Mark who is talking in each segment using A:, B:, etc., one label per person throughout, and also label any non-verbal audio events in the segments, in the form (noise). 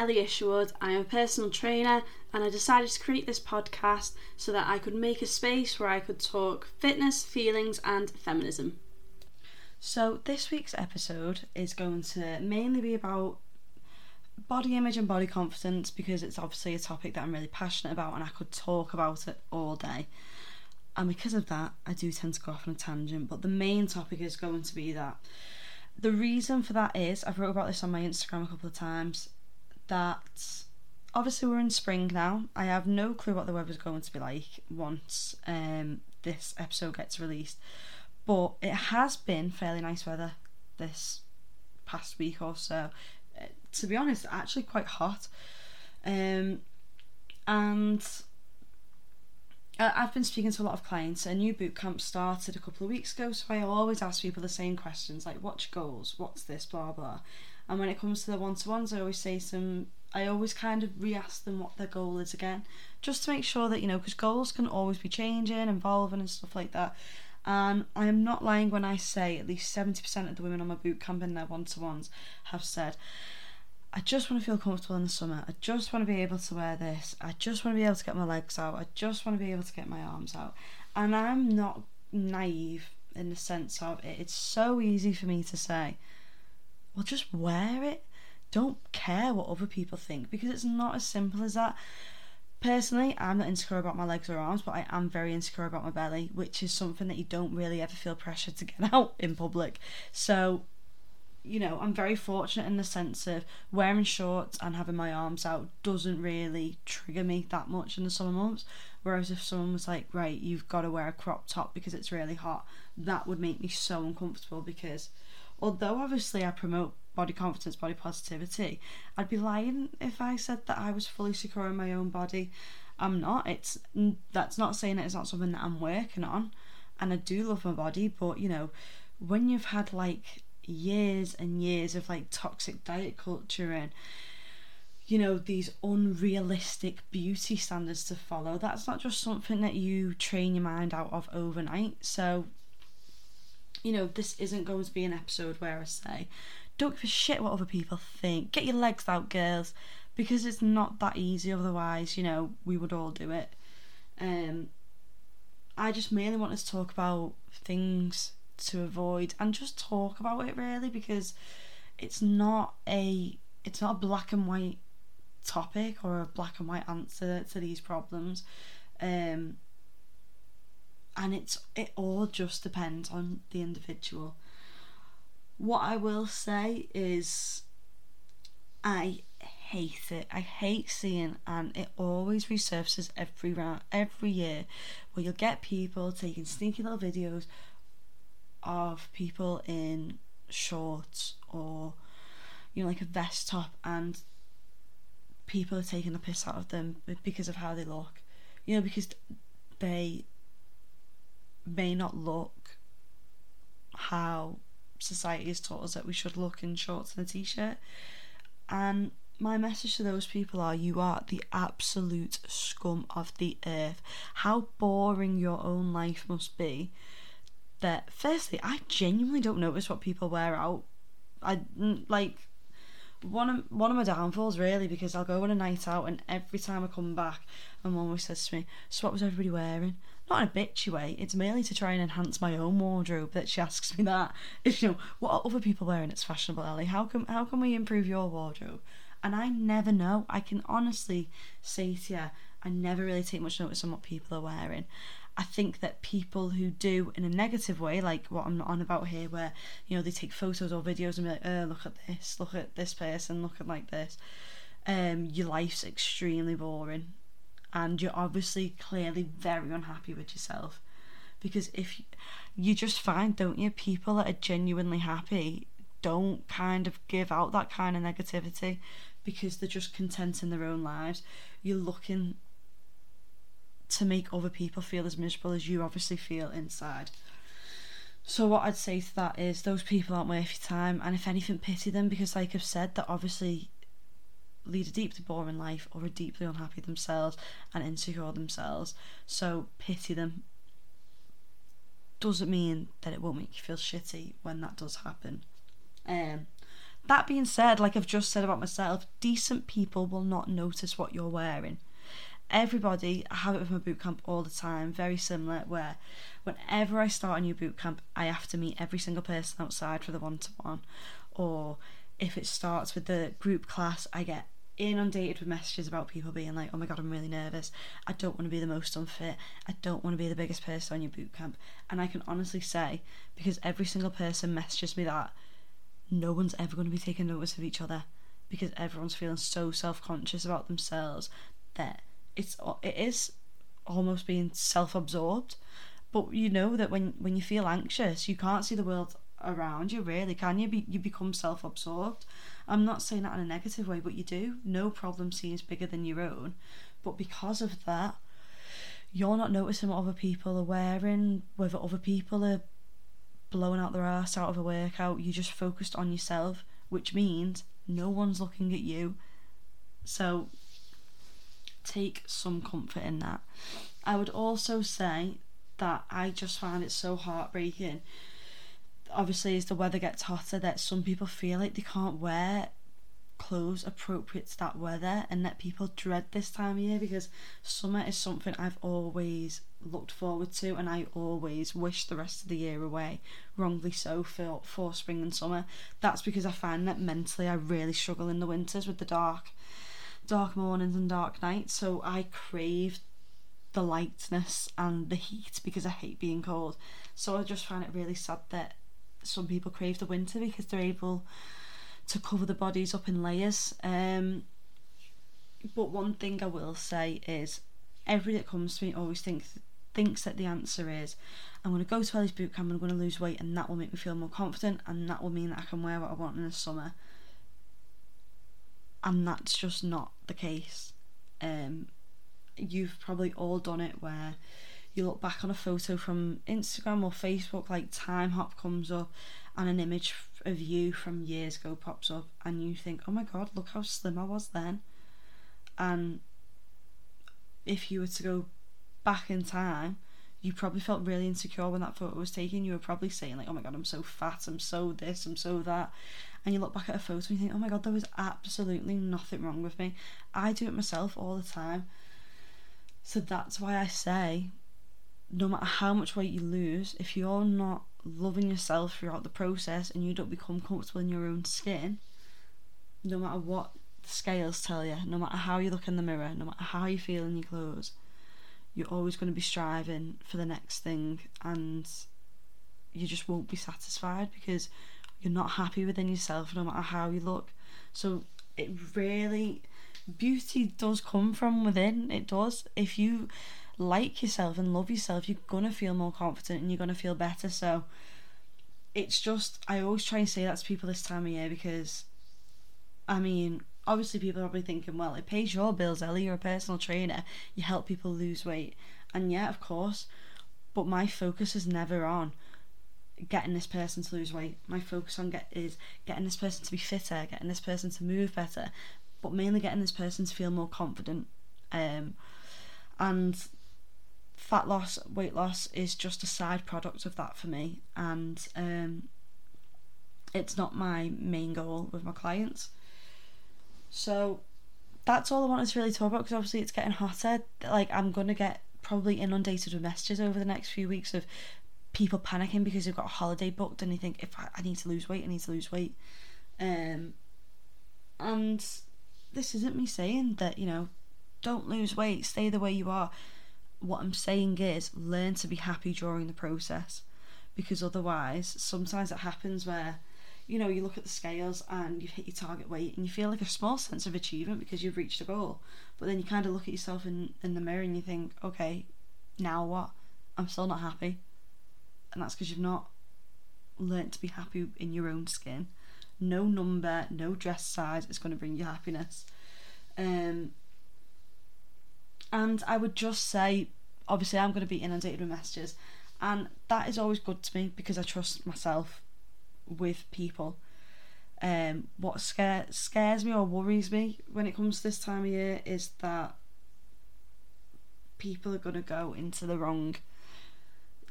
A: Ellie Isherwood. I am a personal trainer and I decided to create this podcast so that I could make a space where I could talk fitness, feelings, and feminism.
B: So, this week's episode is going to mainly be about body image and body confidence because it's obviously a topic that I'm really passionate about and I could talk about it all day. And because of that, I do tend to go off on a tangent, but the main topic is going to be that the reason for that is I've wrote about this on my Instagram a couple of times that obviously we're in spring now. I have no clue what the weather's going to be like once um, this episode gets released, but it has been fairly nice weather this past week or so. Uh, to be honest, actually quite hot, um, and I've been speaking to a lot of clients. A new boot camp started a couple of weeks ago, so I always ask people the same questions like, "What's your goals? What's this? Blah blah." And when it comes to the one to ones, I always say some. I always kind of re-ask them what their goal is again, just to make sure that you know, because goals can always be changing, evolving, and stuff like that. And I am not lying when I say at least seventy percent of the women on my boot camp in their one to ones have said I just want to feel comfortable in the summer. I just want to be able to wear this. I just want to be able to get my legs out. I just want to be able to get my arms out. And I'm not naive in the sense of it. It's so easy for me to say, well, just wear it. Don't care what other people think because it's not as simple as that. Personally, I'm not insecure about my legs or arms, but I am very insecure about my belly, which is something that you don't really ever feel pressured to get (laughs) out in public. So you know, I'm very fortunate in the sense of wearing shorts and having my arms out doesn't really trigger me that much in the summer months. Whereas if someone was like, right, you've got to wear a crop top because it's really hot, that would make me so uncomfortable because although obviously I promote body confidence, body positivity, I'd be lying if I said that I was fully secure in my own body. I'm not. It's that's not saying that it's not something that I'm working on, and I do love my body. But you know, when you've had like years and years of like toxic diet culture and you know these unrealistic beauty standards to follow that's not just something that you train your mind out of overnight so you know this isn't going to be an episode where i say don't give a shit what other people think. Get your legs out girls. Because it's not that easy otherwise you know we would all do it. Um i just mainly want us to talk about things to avoid and just talk about it really because it's not a it's not a black and white topic or a black and white answer to these problems. Um and it's it all just depends on the individual. What i will say is i hate it. I hate seeing and it always resurfaces every round every year where you'll get people taking sneaky little videos of people in shorts or you know like a vest top and people are taking the piss out of them because of how they look. You know because they may not look how society has taught us that we should look in shorts and a t-shirt and my message to those people are you are the absolute scum of the earth how boring your own life must be that firstly I genuinely don't notice what people wear out. I like one of one of my downfalls really because I'll go on a night out and every time I come back, my mum always says to me, "So what was everybody wearing?" Not way. It's mainly to try and enhance my own wardrobe that she asks me that. If (laughs) you know what are other people wearing, it's fashionable, Ellie. How can how can we improve your wardrobe? And I never know. I can honestly say to you, I never really take much notice on what people are wearing. I think that people who do in a negative way, like what I'm on about here, where you know they take photos or videos and be like, "Oh, look at this, look at this person, look at like this," um, your life's extremely boring, and you're obviously clearly very unhappy with yourself, because if you, you just find, don't you, people that are genuinely happy don't kind of give out that kind of negativity because they're just content in their own lives. You're looking to make other people feel as miserable as you obviously feel inside. So what I'd say to that is those people aren't worth your time, and if anything, pity them because, like I've said, that obviously lead a deeply boring life or are deeply unhappy themselves and insecure themselves. So pity them. Doesn't mean that it won't make you feel shitty when that does happen. Um, That being said, like I've just said about myself, decent people will not notice what you're wearing. Everybody, I have it with my boot camp all the time, very similar, where whenever I start a new boot camp, I have to meet every single person outside for the one to one. Or if it starts with the group class, I get inundated with messages about people being like, oh my god, I'm really nervous. I don't want to be the most unfit. I don't want to be the biggest person on your boot camp. And I can honestly say, because every single person messages me that, no one's ever going to be taking notice of each other because everyone's feeling so self-conscious about themselves that it's it is almost being self-absorbed but you know that when when you feel anxious you can't see the world around you really can you? Be you become self-absorbed. I'm not saying that in a negative way but you do. No problem seems bigger than your own. But because of that you're not noticing what other people are wearing whether other people are blowing out their ass out of a workout. You're just focused on yourself which means no one's looking at you. So take some comfort in that. I would also say that i just find it so heartbreaking obviously as the weather gets hotter that some people feel like they can't wear clothes appropriate to that weather and that people dread this time of year because summer is something I've always looked forward to and I always wish the rest of the year away. Wrongly so for, for spring and summer. That's because I find that mentally I really struggle in the winters with the dark dark mornings and dark nights. So I crave the lightness and the heat because I hate being cold. So I just find it really sad that some people crave the winter because they're able to cover the bodies up in layers. Um, but one thing I will say is, everybody that comes to me always thinks thinks that the answer is, I'm going to go to Ellie's boot camp and I'm going to lose weight, and that will make me feel more confident, and that will mean that I can wear what I want in the summer. And that's just not the case. Um, you've probably all done it where you look back on a photo from Instagram or Facebook, like Timehop comes up and an image of you from years ago pops up, and you think, oh my god, look how slim I was then. And if you were to go back in time, you probably felt really insecure when that photo was taken. You were probably saying, like, oh my god, I'm so fat, I'm so this, I'm so that. And you look back at a photo and you think, oh my god, there was absolutely nothing wrong with me. I do it myself all the time. So that's why I say no matter how much weight you lose, if you're not loving yourself throughout the process and you don't become comfortable in your own skin, no matter what the scales tell you, no matter how you look in the mirror, no matter how you feel in your clothes, you're always going to be striving for the next thing and you just won't be satisfied because you're not happy within yourself no matter how you look. So it really beauty does come from within. It does. If you like yourself and love yourself, you're gonna feel more confident and you're gonna feel better. So it's just I always try and say that to people this time of year because I mean, obviously people are probably thinking, well, it pays your bills, Ellie, you're a personal trainer, you help people lose weight. And yeah, of course, but my focus is never on getting this person to lose weight. My focus on get is getting this person to be fitter, getting this person to move better, but mainly getting this person to feel more confident. Um, and fat loss, weight loss is just a side product of that for me, and um, it's not my main goal with my clients. So that's all I wanted to really talk about because obviously it's getting hotter. Like I'm gonna get probably inundated with messages over the next few weeks of people panicking because they've got a holiday booked and they think if I, I need to lose weight, I need to lose weight. Um, and this isn't me saying that you know don't lose weight, stay the way you are what I'm saying is learn to be happy during the process. Because otherwise sometimes it happens where you know you look at the scales and you've hit your target weight and you feel like a small sense of achievement because you've reached a goal. But then you kind of look at yourself in, in the mirror and you think okay now what? I'm still not happy. And that's because you've not learnt to be happy in your own skin. No number no dress size is going to bring you happiness. Um, and I would just say, obviously, I'm going to be inundated with messages, and that is always good to me because I trust myself with people. Um, what scare, scares me or worries me when it comes to this time of year is that people are going to go into the wrong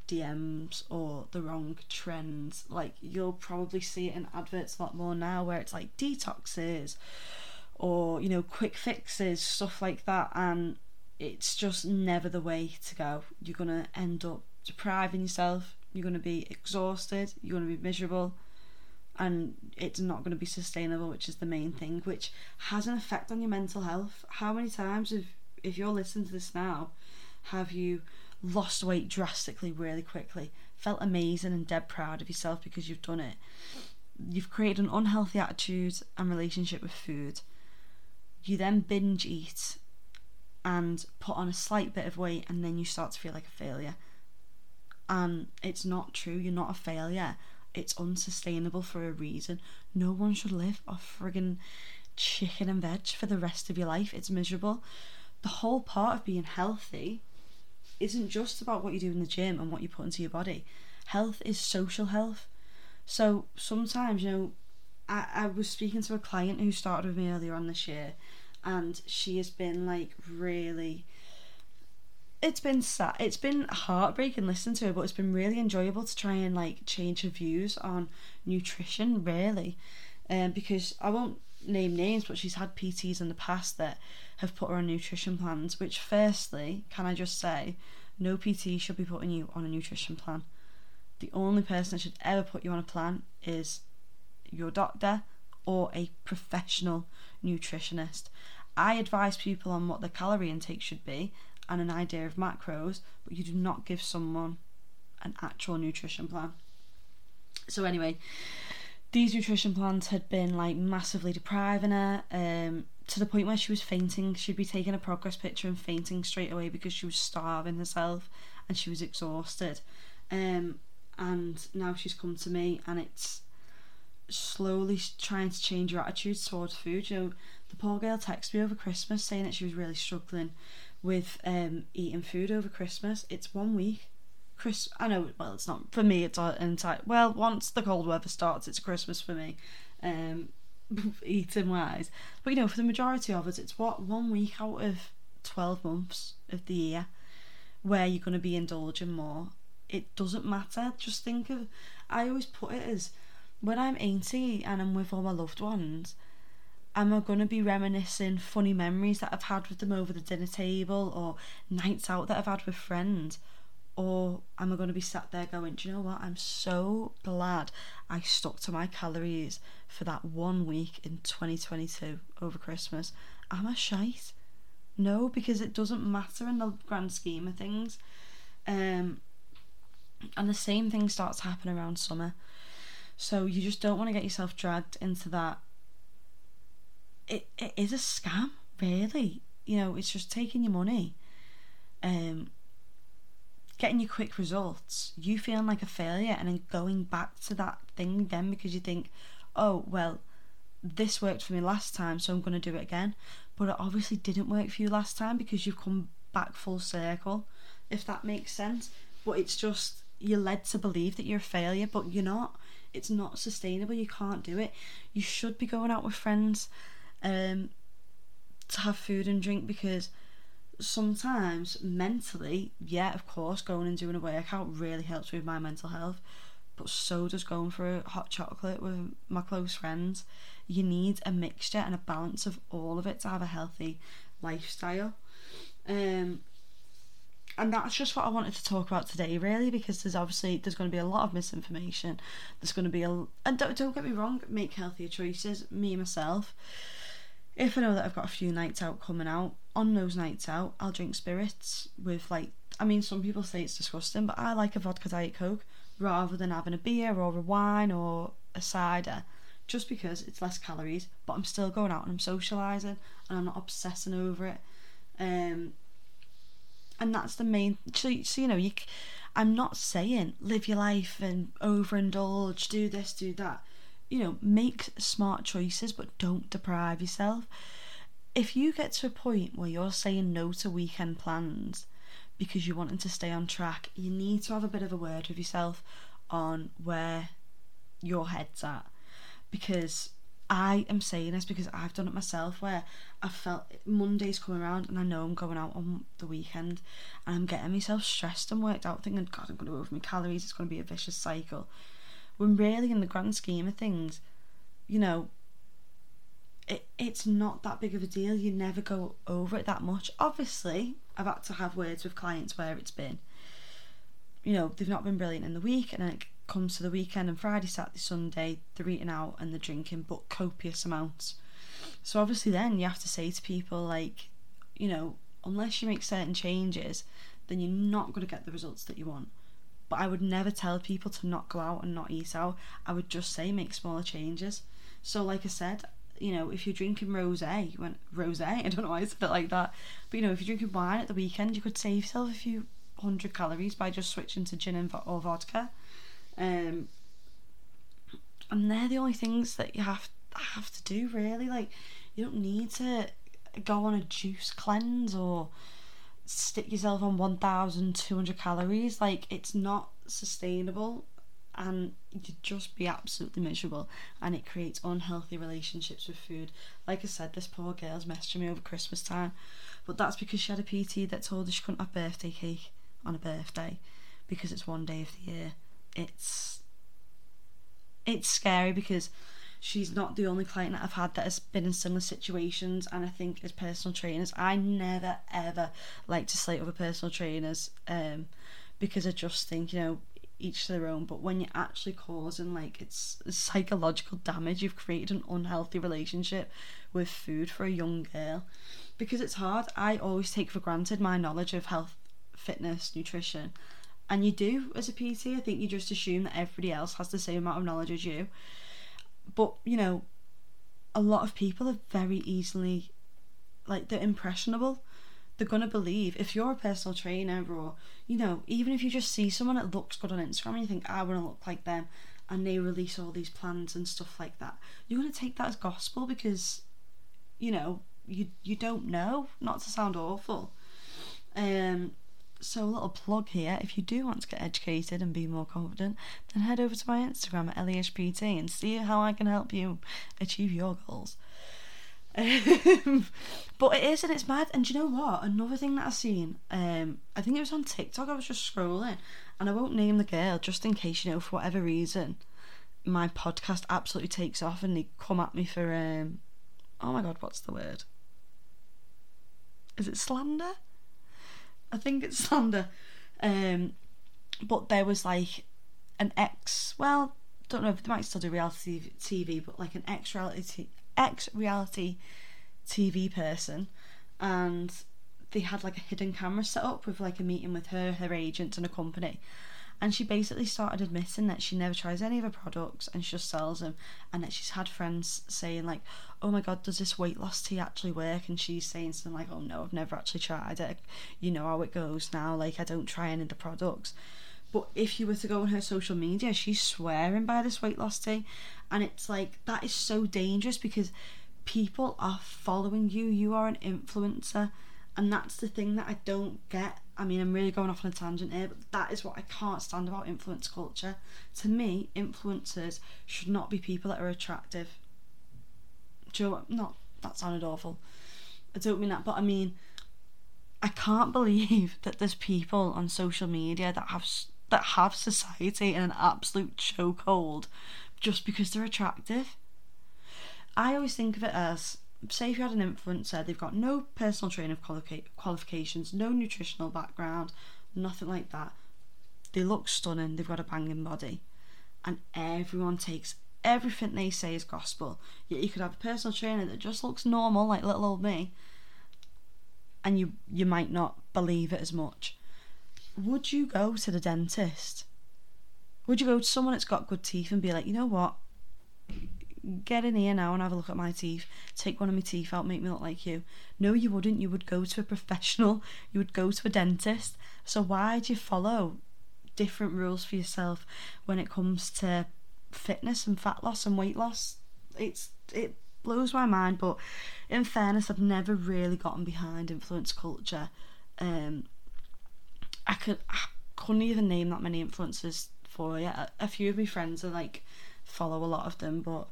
B: DMs or the wrong trends. Like you'll probably see it in adverts a lot more now where it's like detoxes or, you know, quick fixes, stuff like that and it's just never the way to go. You're gonna end up depriving yourself, you're gonna be exhausted, you're gonna be miserable. And it's not going to be sustainable which is the main thing which has an effect on your mental health. How many times if if you're listening to this now have you lost weight drastically really quickly felt amazing and dead proud of yourself because you've done it? You've created an unhealthy attitude and relationship with food. You then binge eat and put on a slight bit of weight and then you start to feel like a failure and it's not true you're not a failure it's unsustainable for a reason. No one should live off friggin' chicken and veg for the rest of your life. It's miserable. The whole part of being healthy isn't just about what you do in the gym and what you put into your body. Health is social health. So sometimes, you know, I, I was speaking to a client who started with me earlier on this year and she has been like really it's been sad. It's been heartbreaking listening to her, but it's been really enjoyable to try and like change her views on nutrition. Really, um, because I won't name names, but she's had PTs in the past that have put her on nutrition plans. Which, firstly, can I just say, no PT should be putting you on a nutrition plan. The only person that should ever put you on a plan is your doctor or a professional nutritionist. I advise people on what their calorie intake should be and an idea of macros, but you do not give someone an actual nutrition plan. So anyway, these nutrition plans had been like massively depriving her um, to the point where she was fainting. She'd be taking a progress picture and fainting straight away because she was starving herself and she was exhausted. Um, and now she's come to me and it's slowly trying to change your attitude towards food. You know, the poor girl texted me over Christmas saying that she was really struggling with um, eating food over Christmas. It's one week. Chris, I know. Well, it's not for me. It's an entire. Well, once the cold weather starts, it's Christmas for me. Um, (laughs) eating wise, but you know, for the majority of us, it's what one week out of twelve months of the year where you're going to be indulging more. It doesn't matter. Just think of. I always put it as when I'm 80 and I'm with all my loved ones am I going to be reminiscing funny memories that I've had with them over the dinner table or nights out that I've had with friends? Or am I going to be sat there going, do you know what? I'm so glad I stuck to my calories for that one week in 2022 over Christmas. Am I shite? No, because it doesn't matter in the grand scheme of things. Um, and the same thing starts to happen around summer. So you just don't want to get yourself dragged into that it, it is a scam, really. You know, it's just taking your money, um, getting you quick results, you feeling like a failure, and then going back to that thing again because you think, oh, well, this worked for me last time, so I'm going to do it again. But it obviously didn't work for you last time because you've come back full circle, if that makes sense. But it's just, you're led to believe that you're a failure, but you're not. It's not sustainable. You can't do it. You should be going out with friends um, to have food and drink because sometimes mentally, yeah, of course, going and doing a workout really helps with my mental health, but so does going for a hot chocolate with my close friends. You need a mixture and a balance of all of it to have a healthy lifestyle. Um, and that's just what I wanted to talk about today, really, because there's obviously there's going to be a lot of misinformation. There's going to be a and don't, don't get me wrong, make healthier choices. Me myself, if I know that I've got a few nights out coming out, on those nights out, I'll drink spirits with like. I mean, some people say it's disgusting, but I like a vodka diet coke rather than having a beer or a wine or a cider, just because it's less calories. But I'm still going out and I'm socialising and I'm not obsessing over it. Um, and that's the main. So, so you know, you. I'm not saying live your life and overindulge, do this, do that you know, make smart choices, but don't deprive yourself. If you get to a point where you're saying no to weekend plans because you're wanting to stay on track, you need to have a bit of a word with yourself on where your head's at. Because I am saying this because I've done it myself where I felt Monday's coming around and I know I'm going out on the weekend and I'm getting myself stressed and worked out thinking, God, I'm going to go over my calories, it's going to be a vicious cycle. When really, in the grand scheme of things, you know, it, it's not that big of a deal. You never go over it that much. Obviously, I've had to have words with clients where it's been, you know, they've not been brilliant in the week and it comes to the weekend and Friday, Saturday, Sunday, they're eating out and they're drinking, but copious amounts. So obviously, then you have to say to people like, you know, unless you make certain changes, then you're not going to get the results that you want. But I would never tell people to not go out and not eat out. I would just say make smaller changes. So, like I said, you know, if you're drinking rosé, you went rosé. (laughs) I don't know why it's a bit like that, but you know, if you're drinking wine at the weekend, you could save yourself a few hundred calories by just switching to gin and or vodka. Um, and they're the only things that you have have to do really. Like you don't need to go on a juice cleanse or stick yourself on 1200 calories. Like it's not sustainable and you'd just be absolutely miserable and it creates unhealthy relationships with food. Like i said this poor girl's messaging me over christmas time but that's because she had a pt that told her she couldn't have birthday cake on a birthday because it's one day of the year it's it's scary because she's not the only client that I've had that has been in similar situations and I think as personal trainers I never ever like to slate other personal trainers um because I just think you know each their own. But when you're actually causing like it's psychological damage you've created an unhealthy relationship with food for a young girl. Because it's hard. I always take for granted my knowledge of health fitness nutrition and you do as a PT I think you just assume that everybody else has the same amount of knowledge as you. But you know a lot of people are very easily like they're impressionable. They're to believe. If you're a personal trainer or you know even if you just see someone that looks good on instagram and you think i want to look like them and they release all these plans and stuff like that you're to take that as gospel because you know you you don't know. Not to sound awful. Um so, a little plug here if you do want to get educated and be more confident, then head over to my Instagram at LEHPT and see how I can help you achieve your goals. Um, (laughs) but it is and it's mad. And do you know what? Another thing that I've seen, um, I think it was on TikTok, I was just scrolling, and I won't name the girl just in case, you know, for whatever reason, my podcast absolutely takes off and they come at me for, um, oh my god, what's the word? Is it slander? I think it's slander. Um, but there was like an ex. Well, don't know if they might still do reality TV, but like an ex reality ex reality TV person, and they had like a hidden camera set up with like a meeting with her, her agent, and a company, and she basically started admitting that she never tries any of her products and she just sells them and that she's had friends saying like oh my god does this weight loss tea actually work? And she's saying something like oh no i've never actually tried it. You know how it goes now. Like i don't try any of the products. But if you were to go on her social media she's swearing by this weight loss tea. And it's like that is so dangerous because people are following you. You are an influencer. And that's the thing that i don't get I mean, I'm really going off on a tangent here, but that is what I can't stand about influence culture. To me, influencers should not be people that are attractive. Do you know? Not, that sounded awful. I don't mean that, but I mean, I can't (laughs) believe that there's people on social media that have that have society in an absolute chokehold just because they're attractive. I always think of it as say if you had an influencer, they've got no personal training qualifications, no nutritional background, nothing like that. They look stunning, they've got a banging body, and everyone takes everything they say is gospel. Yet you could have a personal trainer that just looks normal, like little old me, and you you might not believe it as much. Would you go to the dentist? Would you go to someone that's got good teeth and be like, you know what? Get in here now and have a look at my teeth, take one of my teeth out, make me look like you. No, you wouldn't. You would go to a professional, you would go to a dentist. So why do you follow different rules for yourself when it comes to fitness and fat loss and weight loss? It's it blows my mind, but in fairness, I've never really gotten behind influence culture. Um, I could I couldn't even name that many influencers for you. A, a few of my friends are like follow a lot of them, but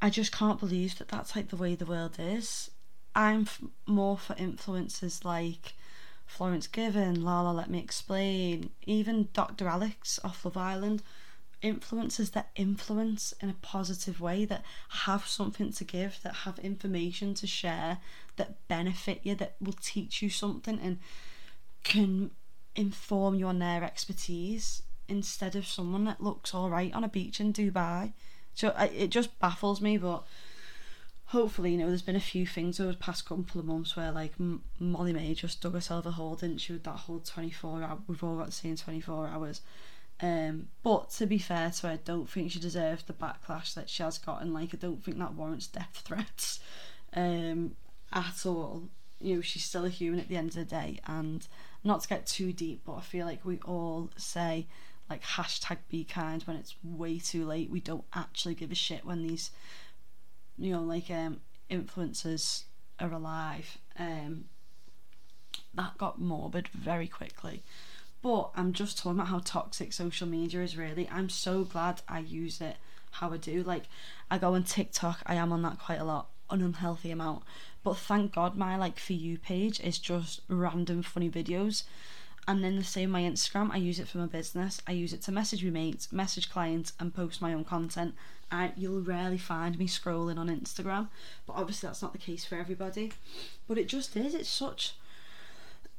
B: I just can't believe that that's like the way the world is. I'm f- more for influences like Florence Given, Lala Let Me Explain, even Dr. Alex off Love Island. Influences that influence in a positive way, that have something to give, that have information to share, that benefit you, that will teach you something and can inform you on their expertise instead of someone that looks all right on a beach in Dubai. So I, it just baffles me, but hopefully, you know, there's been a few things over the past couple of months where like M- Molly-Mae just dug herself a hole, didn't she, with that whole 24 hour, we've all got to see in 24 hours. Um, but to be fair to her, I don't think she deserves the backlash that she has gotten. Like, I don't think that warrants death threats um, at all. You know, she's still a human at the end of the day, and not to get too deep, but I feel like we all say like hashtag be kind when it's way too late. We don't actually give a shit when these, you know, like um, influencers are alive. Um, that got morbid very quickly. But I'm just talking about how toxic social media is really. I'm so glad I use it how I do. Like, I go on TikTok, I am on that quite a lot, an unhealthy amount. But thank God my like for you page is just random funny videos. And then the same my Instagram, I use it for my business. I use it to message my mates, message clients, and post my own content. I you'll rarely find me scrolling on Instagram, but obviously that's not the case for everybody. But it just is. It's such.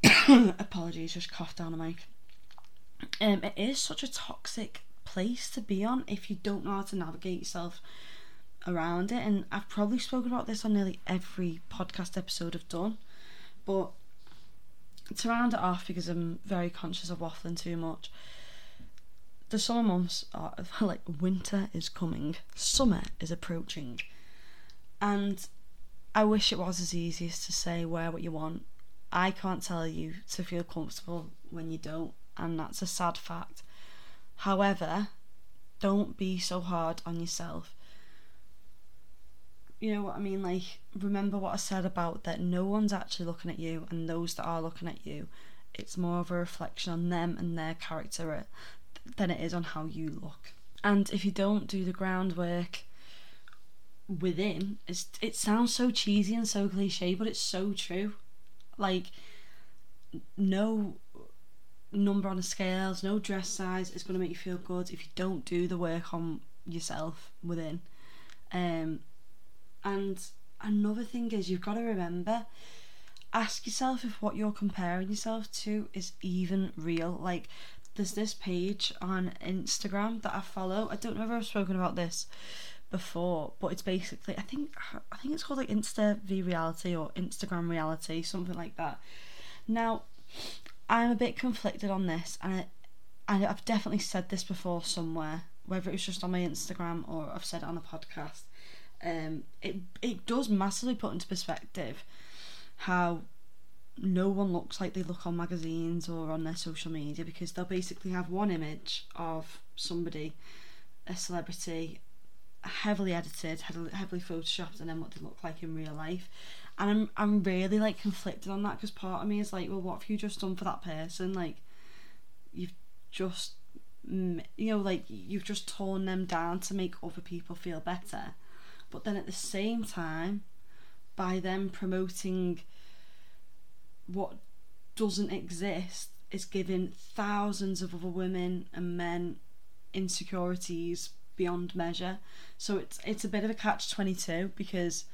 B: (coughs) Apologies, just coughed down a mic. Um, it is such a toxic place to be on if you don't know how to navigate yourself around it. And I've probably spoken about this on nearly every podcast episode I've done, but to round it off because I'm very conscious of waffling too much. The summer months are (laughs) like winter is coming, summer is approaching, and I wish it was as easy as to say wear what you want. I can't tell you to feel comfortable when you don't, and that's a sad fact. However, don't be so hard on yourself. You know what I mean? Like, remember what I said about that no one's actually looking at you, and those that are looking at you, it's more of a reflection on them and their character than it is on how you look. And if you don't do the groundwork within, it's, it sounds so cheesy and so cliche, but it's so true. Like, no number on the scales, no dress size is going to make you feel good if you don't do the work on yourself within. Um, and another thing is, you've got to remember ask yourself if what you're comparing yourself to is even real. Like, there's this page on Instagram that I follow. I don't know if I've spoken about this before, but it's basically I think I think it's called like Insta V Reality or Instagram Reality, something like that. Now, I'm a bit conflicted on this, and I, I've definitely said this before somewhere, whether it was just on my Instagram or I've said it on a podcast. Um, it it does massively put into perspective how no one looks like they look on magazines or on their social media because they'll basically have one image of somebody, a celebrity, heavily edited, heavily photoshopped, and then what they look like in real life. And I'm I'm really like conflicted on that because part of me is like, well, what have you just done for that person? Like, you've just you know like you've just torn them down to make other people feel better but then at the same time by them promoting what doesn't exist is giving thousands of other women and men insecurities beyond measure. So it's it's a bit of a catch twenty two because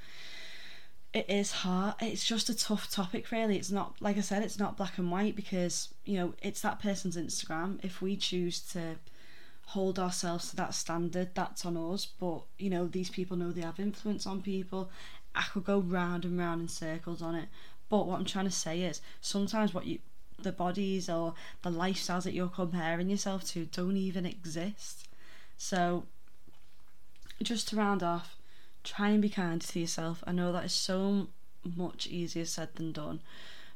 B: it is hard. It's just a tough topic really. It's not like I said, it's not black and white because, you know, it's that person's Instagram. If we choose to hold ourselves to that standard, that's on us. But, you know, these people know they have influence on people. I could go round and round in circles on it. But what I'm trying to say is sometimes what you the bodies or the lifestyles that you're comparing yourself to don't even exist. So just to round off, try and be kind to yourself. I know that is so much easier said than done,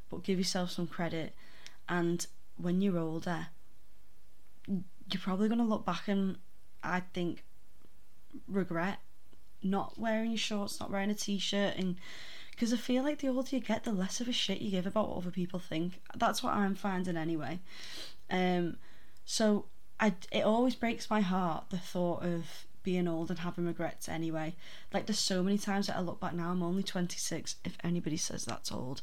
B: but give yourself some credit. And when you're older, you're probably going to look back and I think regret not wearing your shorts, not wearing a t shirt, and because I feel like the older you get, the less of a shit you give about what other people think. That's what I'm finding anyway. Um, so I, it always breaks my heart the thought of being old and having regrets anyway. Like there's so many times that I look back now, I'm only 26. If anybody says that's old,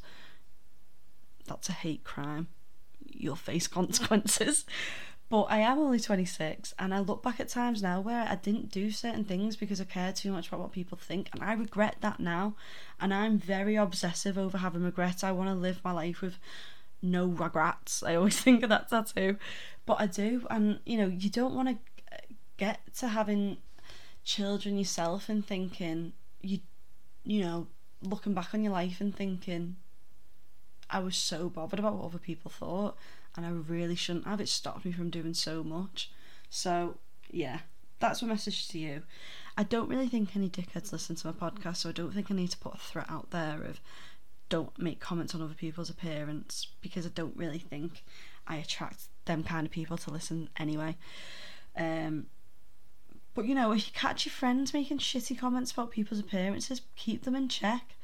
B: that's a hate crime. You'll face (laughs) consequences. But I am only 26 and I look back at times now where I didn't do certain things because I cared too much about what people think and I regret that now. And I'm very obsessive over having regrets. I want to live my life with no regrets. I always (laughs) think of that tattoo. But I do and you know, you don't want to get to having children yourself and thinking you you know looking back on your life and thinking I was so bothered about what other people thought and I really shouldn't have it stopped me from doing so much so yeah that's my message to you I don't really think any dickheads listen to my podcast so I don't think I need to put a threat out there of don't make comments on other people's appearance because I don't really think I attract them kind of people to listen anyway um but you know, if you catch your friends making shitty comments about people's appearances, keep them in check.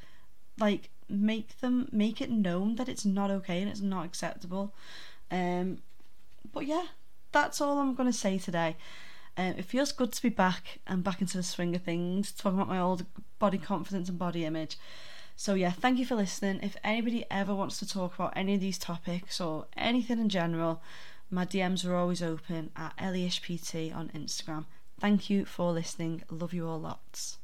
B: Like make them make it known that it's not okay and it's not acceptable. Um, but yeah, that's all I'm going to say today. Um, it feels good to be back and back into the swing of things, talking about my old body confidence and body image. So yeah, thank you for listening. If anybody ever wants to talk about any of these topics or anything in general, my DMs are always open at LESPT on Instagram. Thank you for listening. Love you all lots.